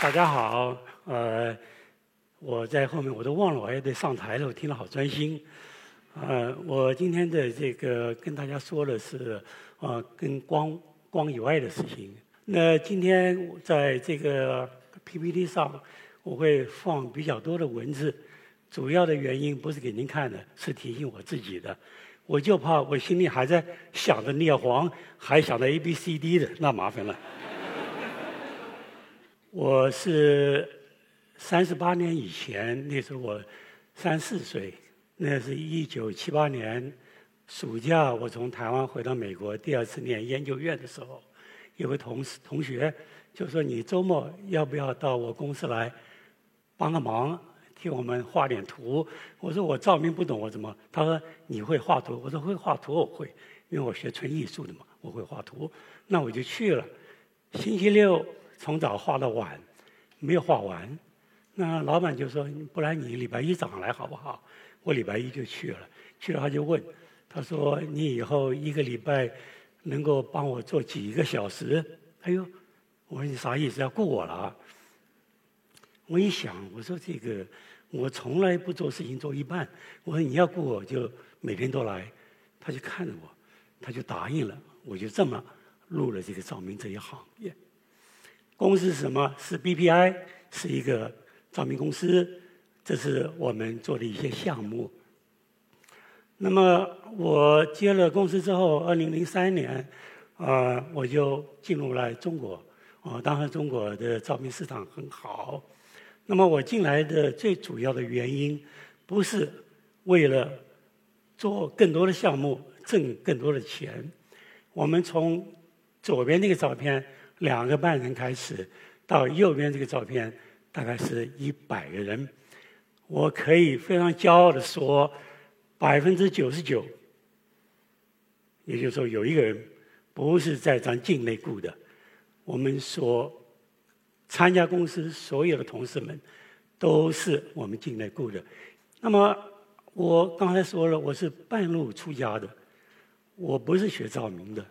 大家好，呃，我在后面我都忘了，我还得上台了，我听了好专心。呃，我今天的这个跟大家说的是，啊，跟光光以外的事情。那今天在这个 PPT 上，我会放比较多的文字，主要的原因不是给您看的，是提醒我自己的。我就怕我心里还在想着聂黄，还想着 A B C D 的，那麻烦了。我是三十八年以前，那时候我三四岁，那是一九七八年暑假，我从台湾回到美国，第二次念研究院的时候，有个同事同学就说：“你周末要不要到我公司来帮个忙？”替我们画点图，我说我照明不懂，我怎么？他说你会画图，我说会画图，我会，因为我学纯艺术的嘛，我会画图。那我就去了，星期六从早画到晚，没有画完。那老板就说，不然你礼拜一早上来好不好？我礼拜一就去了，去了他就问，他说你以后一个礼拜能够帮我做几个小时？哎呦，我说你啥意思？要雇我了啊？我一想，我说这个我从来不做事情做一半。我说你要雇我就每天都来，他就看着我，他就答应了。我就这么入了这个照明这一行业。公司是什么？是 BPI，是一个照明公司。这是我们做的一些项目。那么我接了公司之后，二零零三年，啊，我就进入了中国。啊，当时中国的照明市场很好。那么我进来的最主要的原因，不是为了做更多的项目挣更多的钱。我们从左边这个照片两个半人开始，到右边这个照片大概是一百个人。我可以非常骄傲的说，百分之九十九，也就是说有一个人不是在咱境内雇的。我们所参加公司所有的同事们都是我们境内雇的。那么我刚才说了，我是半路出家的，我不是学照明的，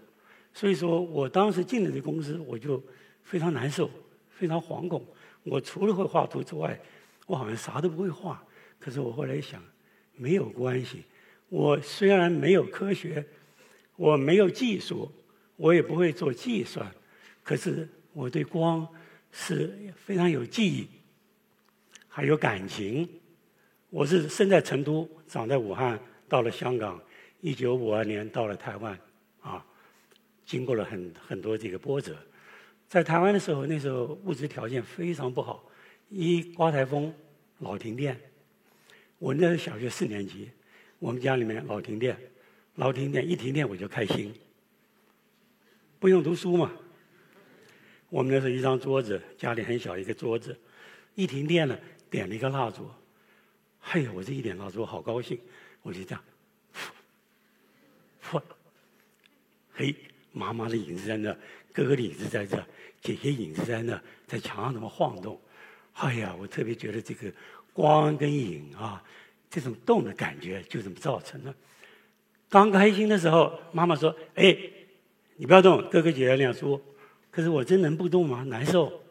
所以说我当时进了这公司，我就非常难受，非常惶恐。我除了会画图之外，我好像啥都不会画。可是我后来一想，没有关系。我虽然没有科学，我没有技术，我也不会做计算，可是我对光。是非常有记忆，还有感情。我是生在成都，长在武汉，到了香港，一九五二年到了台湾，经过了很很多这个波折。在台湾的时候，那时候物质条件非常不好，一刮台风老停电。我那是小学四年级，我们家里面老停电，老停电一停电我就开心，不用读书嘛。我们那是一张桌子，家里很小一个桌子，一停电了，点了一个蜡烛，哎呀，我这一点蜡烛好高兴，我就这样，噗，嘿，妈妈的影子在那，哥哥的影子在这，姐姐影子在那，在墙上怎么晃动？哎呀，我特别觉得这个光跟影啊，这种动的感觉就这么造成的。刚开心的时候，妈妈说：“哎，你不要动，哥哥姐姐亮书。”可是我真能不动吗？难受，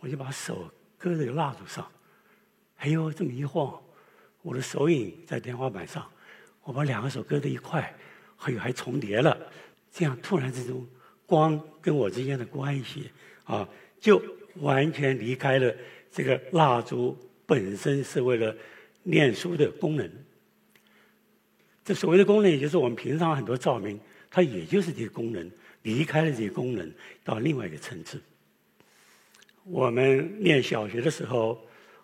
我就把手搁在蜡烛上，哎呦，这么一晃，我的手影在天花板上，我把两个手搁在一块，哎呦，还重叠了，这样突然之中，光跟我之间的关系啊，就完全离开了这个蜡烛本身是为了念书的功能。这所谓的功能，也就是我们平常很多照明，它也就是这个功能。离开了这些功能，到另外一个层次。我们念小学的时候，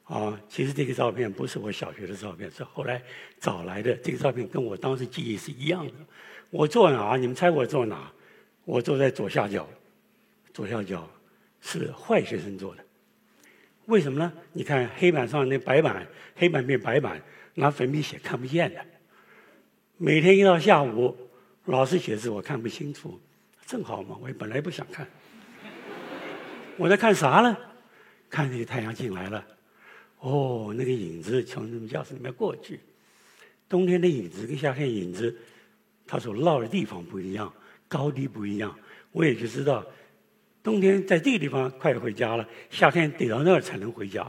啊，其实这个照片不是我小学的照片，是后来找来的。这个照片跟我当时记忆是一样的。我坐哪？你们猜我坐哪？我坐在左下角，左下角是坏学生坐的。为什么呢？你看黑板上那白板，黑板变白板，拿粉笔写看不见的。每天一到下午，老师写字我看不清楚。正好嘛，我也本来不想看，我在看啥呢？看那个太阳进来了，哦，那个影子从你们教室里面过去。冬天的影子跟夏天影子，他所落的地方不一样，高低不一样。我也就知道，冬天在这个地方快回家了，夏天得到那儿才能回家。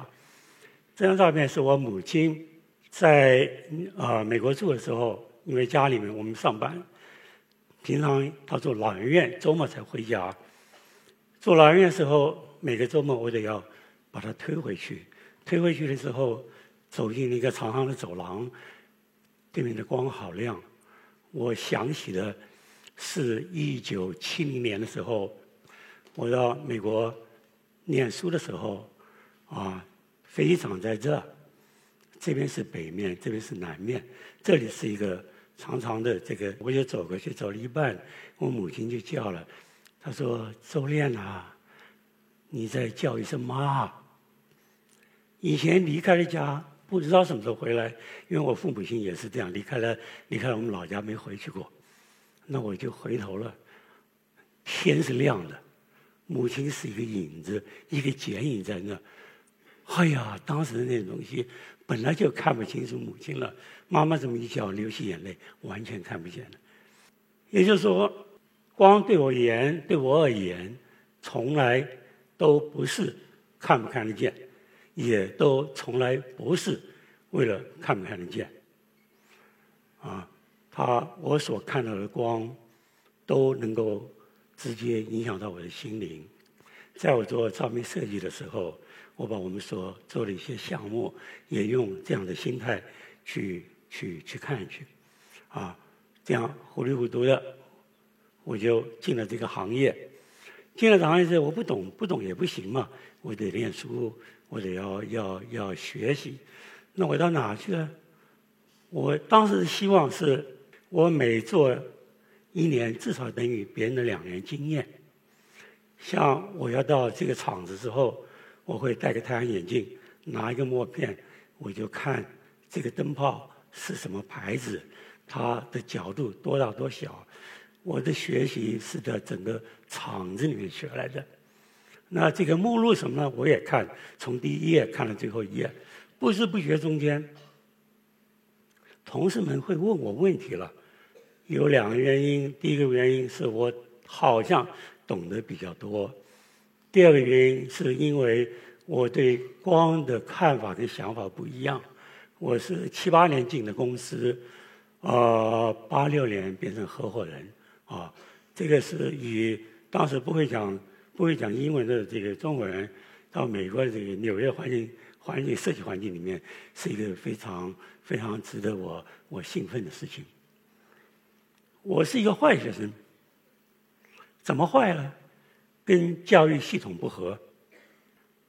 这张照片是我母亲在啊美国住的时候，因为家里面我们上班，平常她住老人院，周末才回家。住老人院的时候，每个周末我得要把她推回去。推回去的时候，走进一个长长的走廊，对面的光好亮。我想起的是一九七零年的时候，我到美国念书的时候，啊，飞机场在这，这边是北面，这边是南面，这里是一个长长的这个，我就走过去，走了一半，我母亲就叫了，她说：“周炼啊，你再叫一声妈。”以前离开了家，不知道什么时候回来，因为我父母亲也是这样，离开了离开了我们老家没回去过。那我就回头了，天是亮的，母亲是一个影子，一个剪影在那。哎呀，当时的那东西本来就看不清楚母亲了，妈妈这么一叫，流起眼泪，完全看不见了。也就是说，光对我而言，对我而言，从来都不是看不看得见。也都从来不是为了看不看得见，啊，他我所看到的光都能够直接影响到我的心灵。在我做照明设计的时候，我把我们所做的一些项目也用这样的心态去去去看去，啊，这样糊里糊涂的我就进了这个行业。进了这行业之后，我不懂，不懂也不行嘛，我得念书。或者要要要学习，那我到哪去呢？我当时希望是，我每做一年至少等于别人的两年经验。像我要到这个厂子之后，我会戴个太阳眼镜，拿一个墨片，我就看这个灯泡是什么牌子，它的角度多大多小。我的学习是在整个厂子里面学来的。那这个目录什么呢？我也看，从第一页看到最后一页，不知不觉中间，同事们会问我问题了。有两个原因，第一个原因是我好像懂得比较多，第二个原因是因为我对光的看法跟想法不一样。我是七八年进的公司，呃，八六年变成合伙人，啊，这个是与当时不会讲。不会讲英文的这个中国人，到美国这个纽约环境环境设计环境里面，是一个非常非常值得我我兴奋的事情。我是一个坏学生，怎么坏了？跟教育系统不合。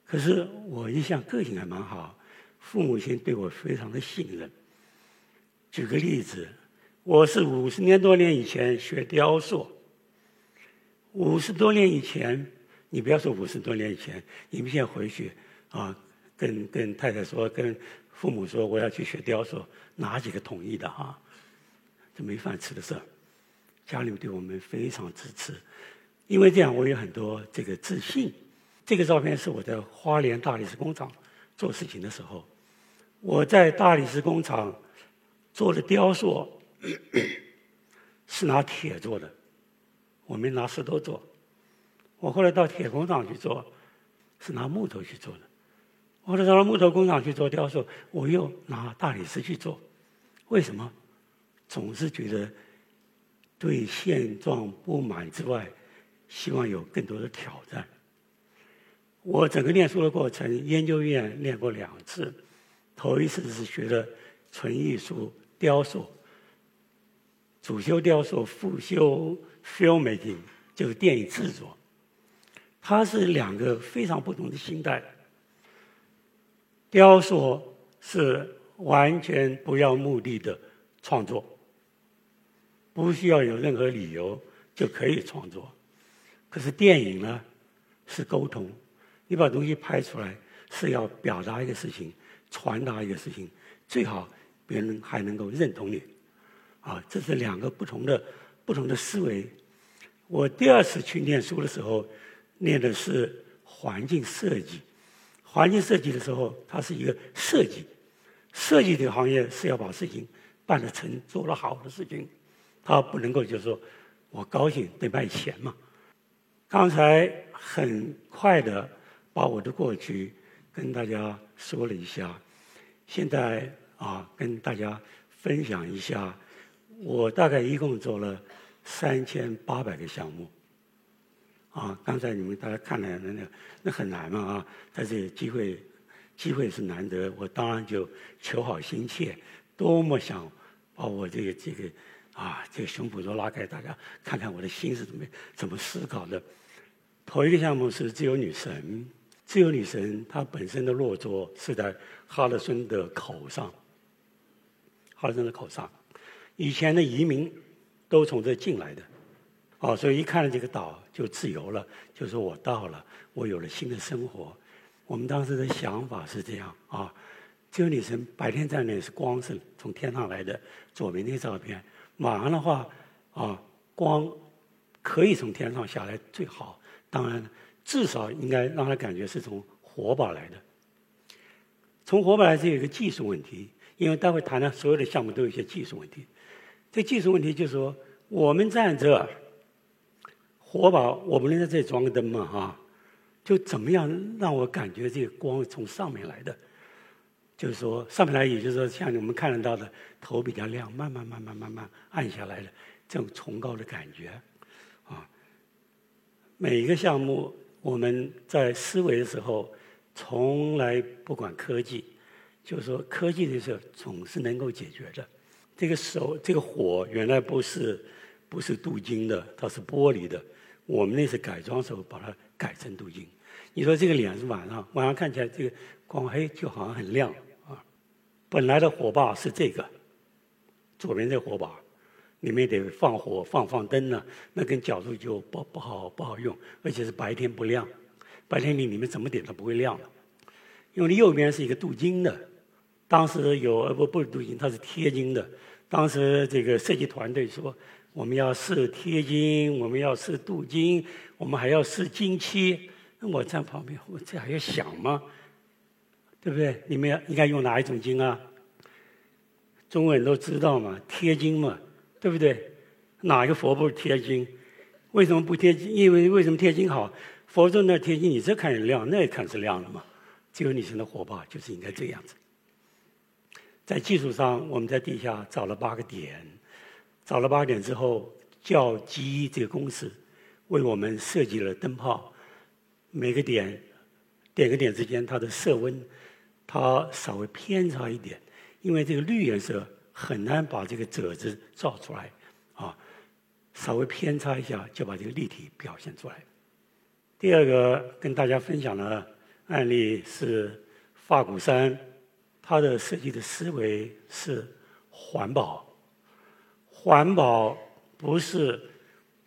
可是我一向个性还蛮好，父母亲对我非常的信任。举个例子，我是五十年多年以前学雕塑，五十多年以前。你不要说五十多年以前，你们现在回去啊，跟跟太太说，跟父母说，我要去学雕塑，哪几个同意的哈？这没饭吃的事儿。家里对我们非常支持，因为这样我有很多这个自信。这个照片是我在花莲大理石工厂做事情的时候，我在大理石工厂做的雕塑 是拿铁做的，我没拿石头做。我后来到铁工厂去做，是拿木头去做的。后来到了木头工厂去做雕塑，我又拿大理石去做。为什么？总是觉得对现状不满之外，希望有更多的挑战。我整个念书的过程，研究院念过两次，头一次是学的纯艺术雕塑，主修雕塑，副修 filmmaking，就是电影制作。它是两个非常不同的心态。雕塑是完全不要目的的创作，不需要有任何理由就可以创作。可是电影呢，是沟通，你把东西拍出来是要表达一个事情，传达一个事情，最好别人还能够认同你。啊，这是两个不同的不同的思维。我第二次去念书的时候。念的是环境设计，环境设计的时候，它是一个设计，设计这个行业是要把事情办得成、做得好的事情，它不能够就是说我高兴得卖钱嘛。刚才很快的把我的过去跟大家说了一下，现在啊，跟大家分享一下，我大概一共做了三千八百个项目。啊，刚才你们大家看了那那那很难嘛啊，但是机会机会是难得，我当然就求好心切，多么想把我这个这个啊这个胸脯都拉开，大家看看我的心是怎么怎么思考的。头一个项目是自由女神，自由女神她本身的落座是在哈德森的口上，哈德森的口上，以前的移民都从这进来的。哦，所以一看到这个岛就自由了，就说我到了，我有了新的生活。我们当时的想法是这样啊，这个女神白天在那是光是从天上来的，左边那个照片，晚上的话啊，光可以从天上下来最好，当然至少应该让他感觉是从火把来的。从火把来是有一个技术问题，因为待会谈的所有的项目都有一些技术问题。这技术问题就是说，我们站这。火把，我们能在这里装个灯嘛，哈，就怎么样让我感觉这个光从上面来的，就是说上面来，也就是说像我们看得到的，头比较亮，慢慢慢慢慢慢暗下来的这种崇高的感觉，啊，每一个项目我们在思维的时候，从来不管科技，就是说科技的时候总是能够解决的。这个手，这个火原来不是不是镀金的，它是玻璃的。我们那次改装时候把它改成镀金。你说这个脸是晚上，晚上看起来这个光黑就好像很亮啊。本来的火把是这个，左边这火把，里面得放火放放灯呢，那跟角度就不不好不好用，而且是白天不亮，白天你里面怎么点都不会亮的。因为右边是一个镀金的，当时有呃不不是镀金，它是贴金的。当时这个设计团队说。我们要试贴金，我们要试镀金，我们还要试金漆。那我站旁边，我这还要想吗？对不对？你们要应该用哪一种金啊？中国人都知道嘛，贴金嘛，对不对？哪个佛不是贴金？为什么不贴金？因为为什么贴金好？佛说那贴金，你这看是亮，那也看是亮的嘛。只有你生的火把就是应该这样子。在技术上，我们在地下找了八个点。找了八点之后，叫机这个公司为我们设计了灯泡，每个点点跟点之间它的色温，它稍微偏差一点，因为这个绿颜色很难把这个褶子照出来，啊，稍微偏差一下就把这个立体表现出来。第二个跟大家分享的案例是发古山，它的设计的思维是环保。环保不是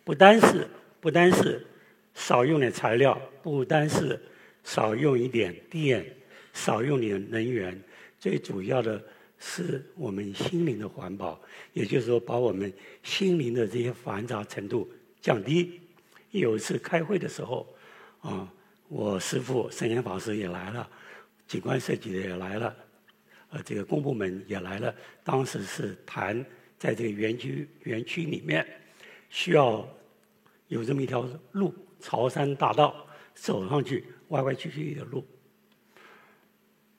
不单是不单是少用点材料，不单是少用一点电，少用点能源，最主要的是我们心灵的环保，也就是说把我们心灵的这些繁杂程度降低。有一次开会的时候，啊，我师父圣严法师也来了，景观设计的也来了，呃，这个公部门也来了，当时是谈。在这个园区园区里面，需要有这么一条路，朝山大道，走上去歪歪曲曲的路。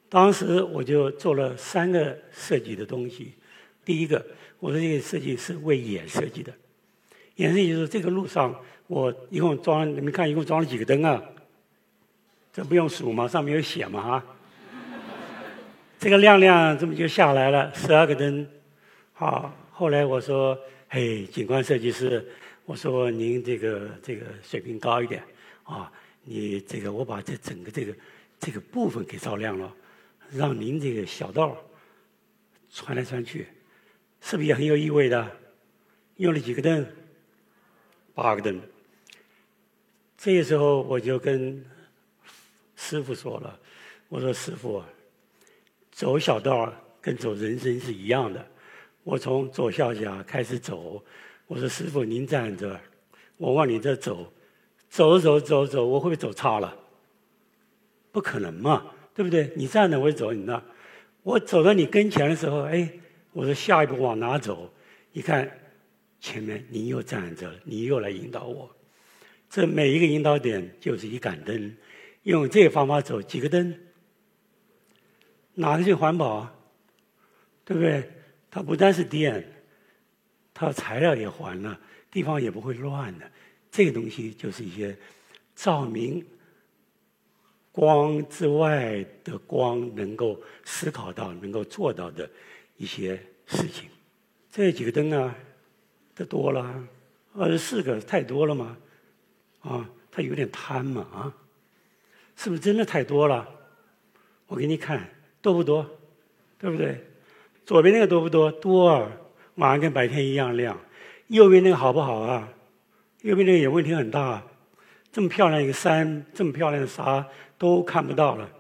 当时我就做了三个设计的东西。第一个，我说这个设计是为眼设计的，眼设计就是这个路上，我一共装，你们看一共装了几个灯啊？这不用数吗？上面有写嘛啊？这个亮亮这么就下来了，十二个灯，好。后来我说：“嘿，景观设计师，我说您这个这个水平高一点啊，你这个我把这整个这个这个部分给照亮了，让您这个小道穿来穿去，是不是也很有意味的？用了几个灯？八个灯。这个时候我就跟师傅说了，我说师傅，走小道跟走人生是一样的。”我从左下角开始走，我说：“师傅，您站着，我往你这走，走走走走，我会不会走差了？不可能嘛，对不对？你站着，我就走你那。我走到你跟前的时候，哎，我说下一步往哪走？一看前面您又站着，你又来引导我。这每一个引导点就是一杆灯，用这个方法走几个灯，哪个最环保？啊？对不对？它不单是电，它材料也环了，地方也不会乱的。这个东西就是一些照明光之外的光能够思考到、能够做到的一些事情。这几个灯啊，这多了，二十四个太多了吗？啊，他有点贪嘛啊？是不是真的太多了？我给你看多不多，对不对？左边那个多不多？多啊，晚上跟白天一样亮。右边那个好不好啊？右边那个也问题很大，这么漂亮一个山，这么漂亮的啥都看不到了。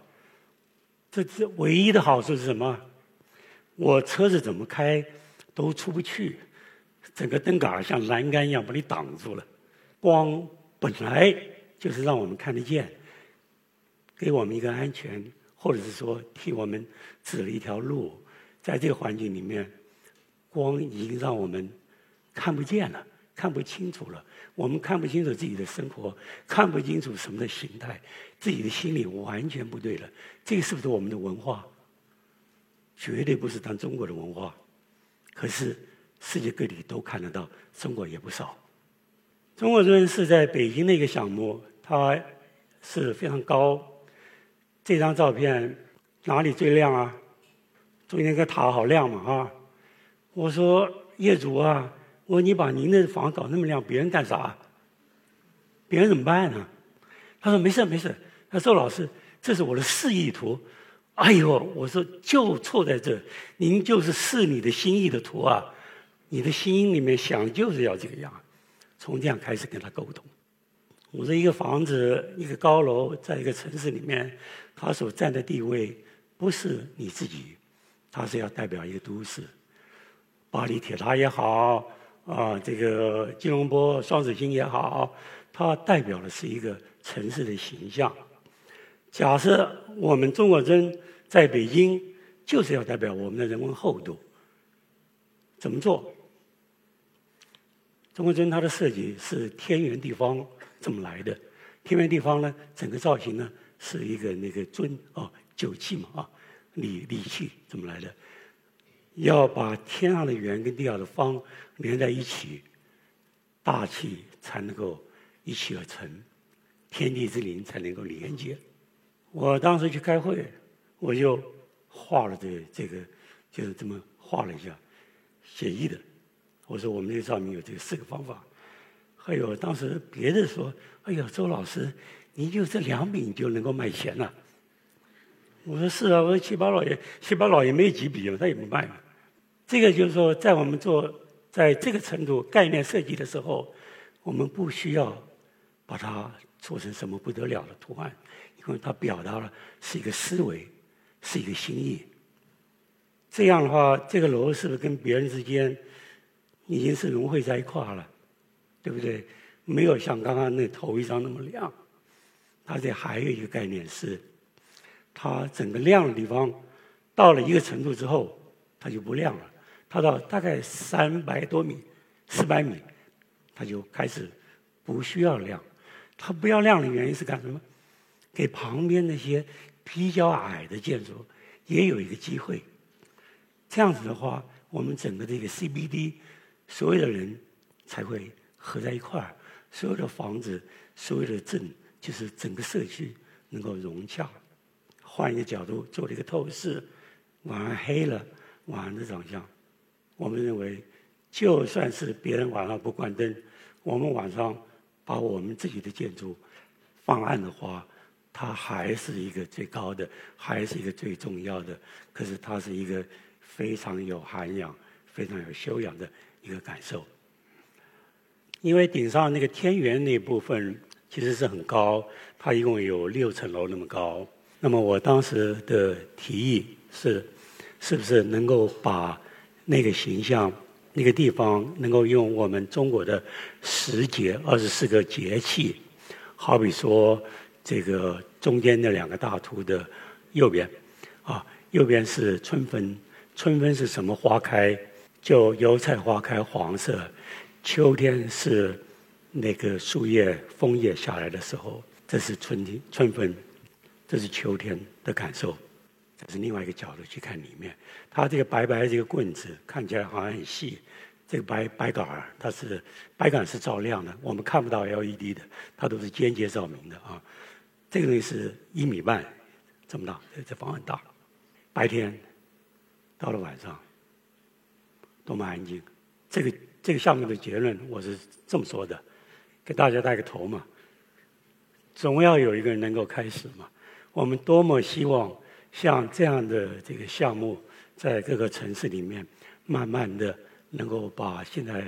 这这唯一的好处是什么？我车子怎么开都出不去，整个灯杆像栏杆一样把你挡住了。光本来就是让我们看得见，给我们一个安全，或者是说替我们指了一条路。在这个环境里面，光已经让我们看不见了。看不清楚了，我们看不清楚自己的生活，看不清楚什么的形态，自己的心理完全不对了。这个是不是我们的文化？绝对不是当中国的文化。可是世界各地都看得到，中国也不少。中国尊是在北京的一个项目，它是非常高。这张照片哪里最亮啊？中间那个塔好亮嘛啊！我说业主啊。我说：“你把您的房搞那么亮，别人干啥？别人怎么办呢？”他说：“没事没事。”他说：“老师，这是我的示意图。”哎呦，我说就错在这，您就是示你的心意的图啊！你的心里面想就是要这个样，从这样开始跟他沟通。我说：“一个房子，一个高楼，在一个城市里面，它所占的地位不是你自己，它是要代表一个都市。巴黎铁塔也好。”啊，这个金龙波双子星也好，它代表的是一个城市的形象。假设我们中国尊在北京，就是要代表我们的人文厚度。怎么做？中国尊它的设计是天圆地方这么来的。天圆地方呢，整个造型呢是一个那个尊啊酒器嘛啊礼礼器怎么来的？要把天上的圆跟地下的方连在一起，大气才能够一气而成，天地之灵才能够连接。我当时去开会，我就画了这这个，就是这么画了一下，写意的。我说我们这个上面有这四个方法。还有当时别的说，哎呀，周老师，你就这两笔就能够卖钱了。我说是啊，我说七八老爷，七八老爷没几笔嘛，他也不卖嘛。这个就是说，在我们做在这个程度概念设计的时候，我们不需要把它做成什么不得了的图案，因为它表达了是一个思维，是一个心意。这样的话，这个楼是不是跟别人之间已经是融汇在一块了？对不对？没有像刚刚那头一张那么亮。它这还有一个概念是。它整个亮的地方，到了一个程度之后，它就不亮了。它到大概三百多米、四百米，它就开始不需要亮。它不要亮的原因是干什么？给旁边那些比较矮的建筑也有一个机会。这样子的话，我们整个这个 CBD 所有的人才会合在一块儿，所有的房子、所有的镇，就是整个社区能够融洽。换一个角度做了一个透视，晚上黑了，晚上的长相，我们认为，就算是别人晚上不关灯，我们晚上把我们自己的建筑放暗的话，它还是一个最高的，还是一个最重要的。可是它是一个非常有涵养、非常有修养的一个感受。因为顶上那个天元那部分其实是很高，它一共有六层楼那么高。那么我当时的提议是，是不是能够把那个形象、那个地方能够用我们中国的时节二十四个节气，好比说这个中间那两个大图的右边，啊，右边是春分，春分是什么花开？就油菜花开黄色，秋天是那个树叶、枫叶下来的时候，这是春天、春分，这是秋天的感受。这是另外一个角度去看里面，它这个白白的这个棍子看起来好像很细，这个白白杆儿它是白杆是照亮的，我们看不到 LED 的，它都是间接照明的啊。这个东西是一米半这么大，这房很大。白天到了晚上，多么安静。这个这个项目的结论我是这么说的，给大家带个头嘛。总要有一个人能够开始嘛。我们多么希望。像这样的这个项目，在各个城市里面，慢慢的能够把现在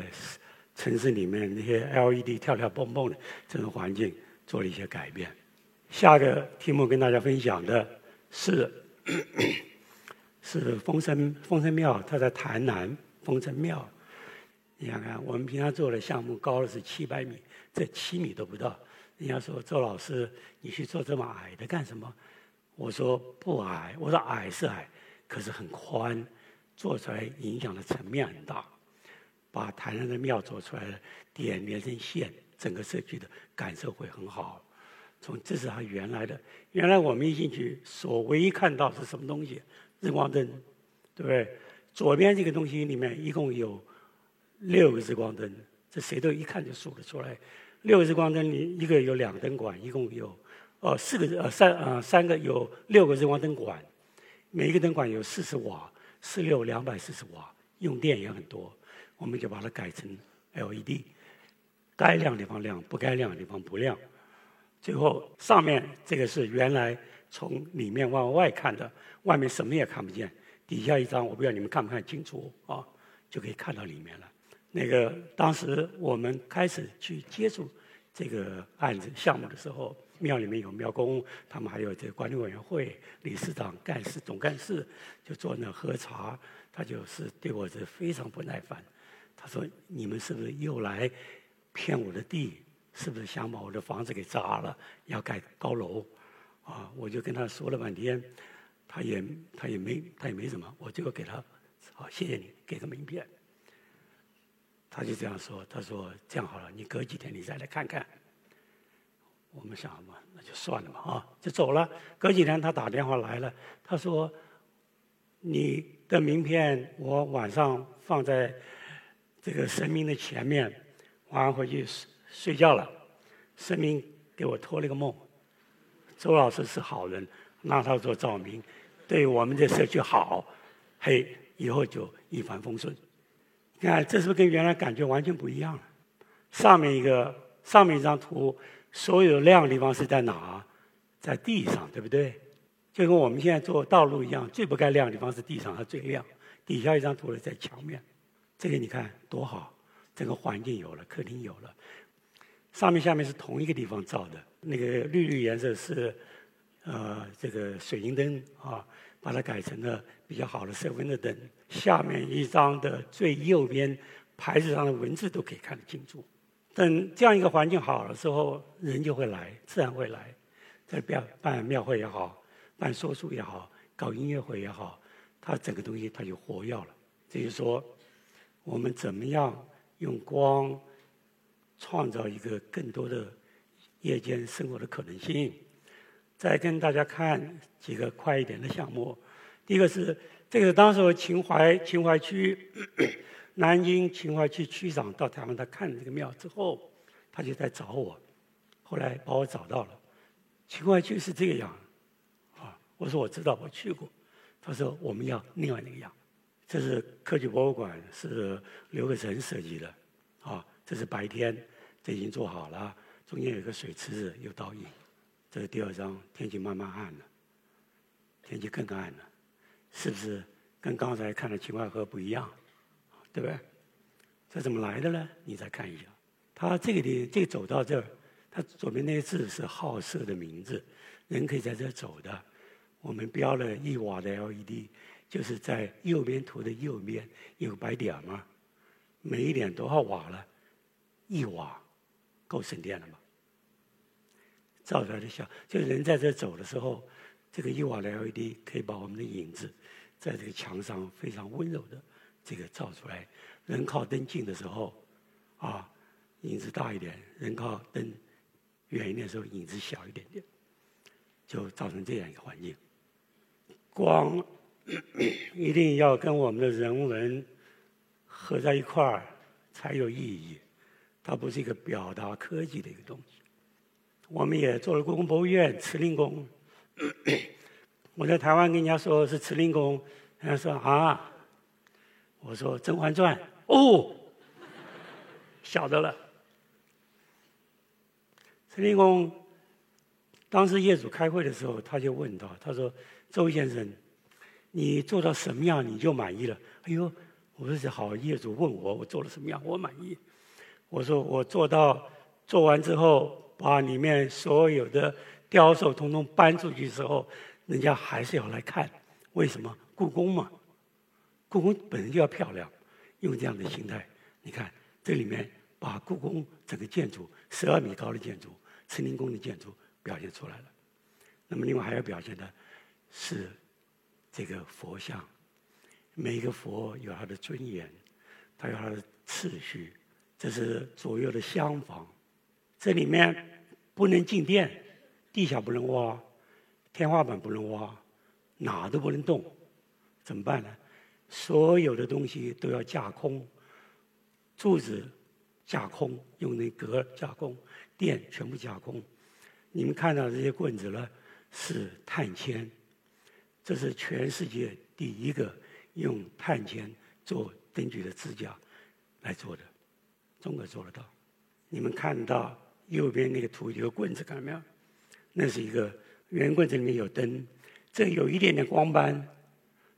城市里面那些 LED 跳跳蹦蹦的这种环境做了一些改变。下个题目跟大家分享的是 是丰生丰生庙，它在台南丰生庙。你看看，我们平常做的项目高的是七百米，这七米都不到。人家说周老师，你去做这么矮的干什么？我说不矮，我说矮是矮，可是很宽，做出来影响的层面很大。把台南的庙做出来了，点连成线，整个社区的感受会很好。从这是它原来的，原来我们一进去，所唯一看到是什么东西？日光灯，对不对？左边这个东西里面一共有六个日光灯，这谁都一看就数得出来。六个日光灯里，一个有两灯管，一共有。哦，四个呃三呃三个有六个日光灯管，每一个灯管有四十瓦，四六两百四十瓦，用电也很多。我们就把它改成 LED，该亮的地方亮，不该亮的地方不亮。最后上面这个是原来从里面往外看的，外面什么也看不见。底下一张我不知道你们看不看清楚啊，就可以看到里面了。那个当时我们开始去接触这个案子项目的时候。庙里面有庙公，他们还有这个管理委员会理事长、干事、总干事，就坐那喝茶。他就是对我是非常不耐烦。他说：“你们是不是又来骗我的地？是不是想把我的房子给砸了，要盖高楼？”啊，我就跟他说了半天，他也他也没他也没什么，我就给他好，谢谢你，给个名片。他就这样说：“他说这样好了，你隔几天你再来看看。”我们想嘛，那就算了嘛，啊，就走了。隔几天他打电话来了，他说：“你的名片我晚上放在这个神明的前面，晚上回去睡睡觉了。神明给我托了个梦，周老师是好人，让他做照明，对我们这社区好，嘿，以后就一帆风顺。你看，这是不是跟原来感觉完全不一样了？上面一个，上面一张图。”所有亮的地方是在哪？在地上，对不对？就跟我们现在做道路一样，最不该亮的地方是地上，它最亮。底下一张图呢，在墙面。这个你看多好，整个环境有了，客厅有了。上面下面是同一个地方照的，那个绿绿颜色是呃这个水银灯啊，把它改成了比较好的色温的灯。下面一张的最右边牌子上的文字都可以看得清楚。等这样一个环境好了之后，人就会来，自然会来。在办办庙会也好，办说书也好，搞音乐会也好，它整个东西它就活跃了。这就是说，我们怎么样用光创造一个更多的夜间生活的可能性？再跟大家看几个快一点的项目。第一个是这个当时秦淮秦淮区。南京秦淮区区长到台湾，他看这个庙之后，他就在找我，后来把我找到了。秦淮区是这个样，啊，我说我知道，我去过。他说我们要另外那个样。这是科技博物馆，是刘克成设计的，啊，这是白天，这已经做好了，中间有个水池子，有倒影。这是第二张，天气慢慢暗了，天气更暗了，是不是跟刚才看的秦淮河不一样？对不对？这怎么来的呢？你再看一下，它这个地，这个走到这儿，它左边那个字是好色的名字，人可以在这走的。我们标了一瓦的 LED，就是在右边图的右边有白点嘛，每一点多少瓦了？一瓦，够省电了吗？照出来的像，就人在这走的时候，这个一瓦的 LED 可以把我们的影子在这个墙上非常温柔的。这个照出来，人靠灯近的时候，啊，影子大一点，人靠灯远一点的时候影子小一点点，就造成这样一个环境。光 一定要跟我们的人文合在一块儿才有意义，它不是一个表达科技的一个东西。我们也做了故宫博物院慈宁宫，我在台湾跟人家说是慈宁宫，人家说啊，我说《甄嬛传》哦，晓得了。慈林宫当时业主开会的时候，他就问到，他说：“周先生，你做到什么样你就满意了？”哎呦，我说：“好，业主问我，我做了什么样，我满意。”我说：“我做到做完之后。”把里面所有的雕塑统统搬出去之后，人家还是要来看。为什么？故宫嘛，故宫本身就要漂亮。用这样的心态，你看这里面把故宫整个建筑十二米高的建筑、慈宁宫的建筑表现出来了。那么另外还要表现的是这个佛像，每一个佛有它的尊严，它有它的次序，这是左右的厢房。这里面不能进殿，地下不能挖，天花板不能挖，哪都不能动，怎么办呢？所有的东西都要架空，柱子架空，用那格架空，电全部架空。你们看到这些棍子呢，是碳铅，这是全世界第一个用碳铅做灯具的支架来做的，中国做得到。你们看到。右边那个图有个棍子，看到没有？那是一个圆棍子，里面有灯，这有一点点光斑。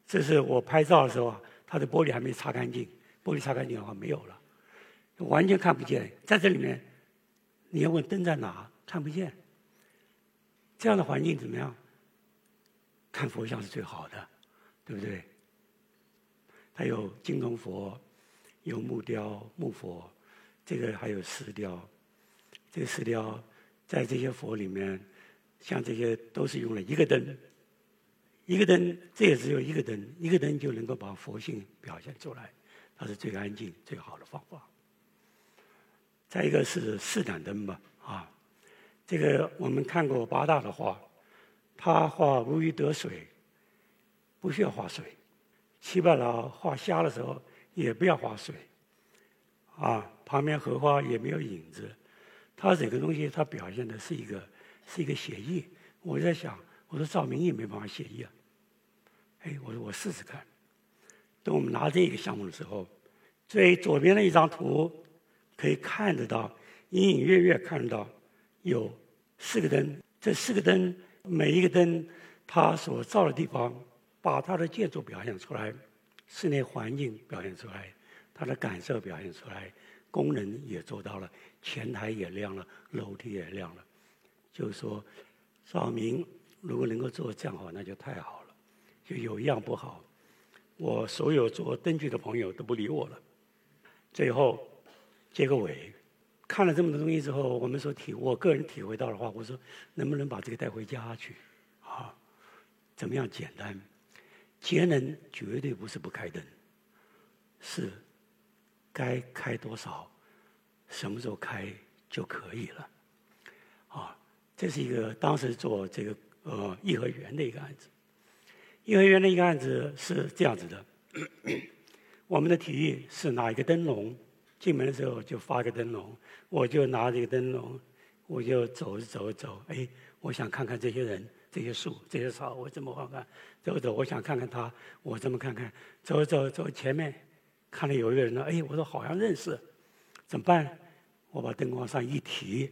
这是我拍照的时候啊，它的玻璃还没擦干净，玻璃擦干净的话没有了，完全看不见。在这里面，你要问灯在哪，看不见。这样的环境怎么样？看佛像是最好的，对不对？它有金铜佛，有木雕木佛，这个还有石雕。这个石雕在这些佛里面，像这些都是用了一个灯，一个灯，这也只有一个灯，一个灯就能够把佛性表现出来，它是最安静、最好的方法。再一个是四盏灯吧，啊，这个我们看过八大的画，他画如鱼得水，不需要画水；七百老画虾的时候也不要画水，啊，旁边荷花也没有影子。他这个东西，他表现的是一个是一个写意。我在想，我说赵明义没办法写意啊。哎，我说我试试看。等我们拿这个项目的时候，最左边的一张图可以看得到，隐隐约约看得到有四个灯。这四个灯，每一个灯它所照的地方，把它的建筑表现出来，室内环境表现出来，它的感受表现出来。功能也做到了，前台也亮了，楼梯也亮了。就是说，照明如果能够做这样好，那就太好了。就有一样不好，我所有做灯具的朋友都不理我了。最后结个尾，看了这么多东西之后，我们说体，我个人体会到的话，我说能不能把这个带回家去？啊，怎么样简单？节能绝对不是不开灯，是。该开多少，什么时候开就可以了，啊，这是一个当时做这个呃颐和园的一个案子。颐和园的一个案子是这样子的，我们的提议是拿一个灯笼，进门的时候就发个灯笼，我就拿这个灯笼，我就走走走，哎，我想看看这些人、这些树、这些草，我怎么看看？走走，我想看看他，我怎么看看？走走走，前面。看到有一个人呢，哎，我说好像认识，怎么办？我把灯光上一提，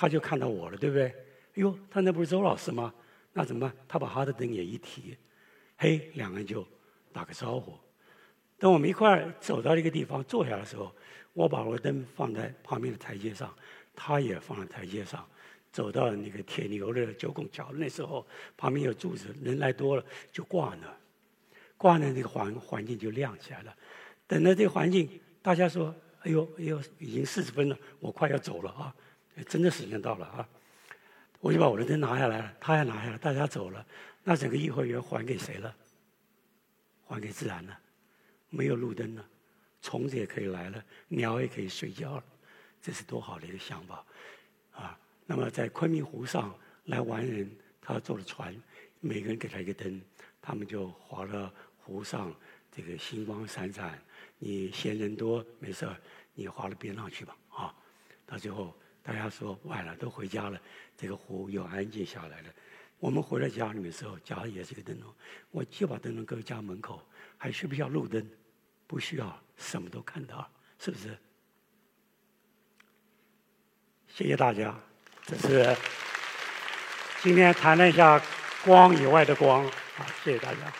他就看到我了，对不对？哎呦，他那不是周老师吗？那怎么办？他把他的灯也一提，嘿，两个人就打个招呼。等我们一块儿走到一个地方坐下的时候，我把我的灯放在旁边的台阶上，他也放在台阶上。走到那个铁牛的九拱桥那时候，旁边有柱子，人来多了就挂那，挂那那个环环境就亮起来了。等到这个环境，大家说：“哎呦，哎呦，已经四十分了，我快要走了啊！”真的时间到了啊！我就把我的灯拿下来了，他也拿下来，大家走了，那整个颐和园还给谁了？还给自然了，没有路灯了，虫子也可以来了，鸟也可以睡觉了，这是多好的一个想法，啊！那么在昆明湖上来玩人，他坐了船，每个人给他一个灯，他们就划了湖上，这个星光闪闪。你嫌人多没事你划到边上去吧，啊！到最后大家说晚了，都回家了，这个湖又安静下来了。我们回到家里面的时候，家也是个灯笼，我就把灯笼搁家门口，还需不需要路灯？不需要，什么都看到，是不是？谢谢大家，这是今天谈了一下光以外的光，啊，谢谢大家。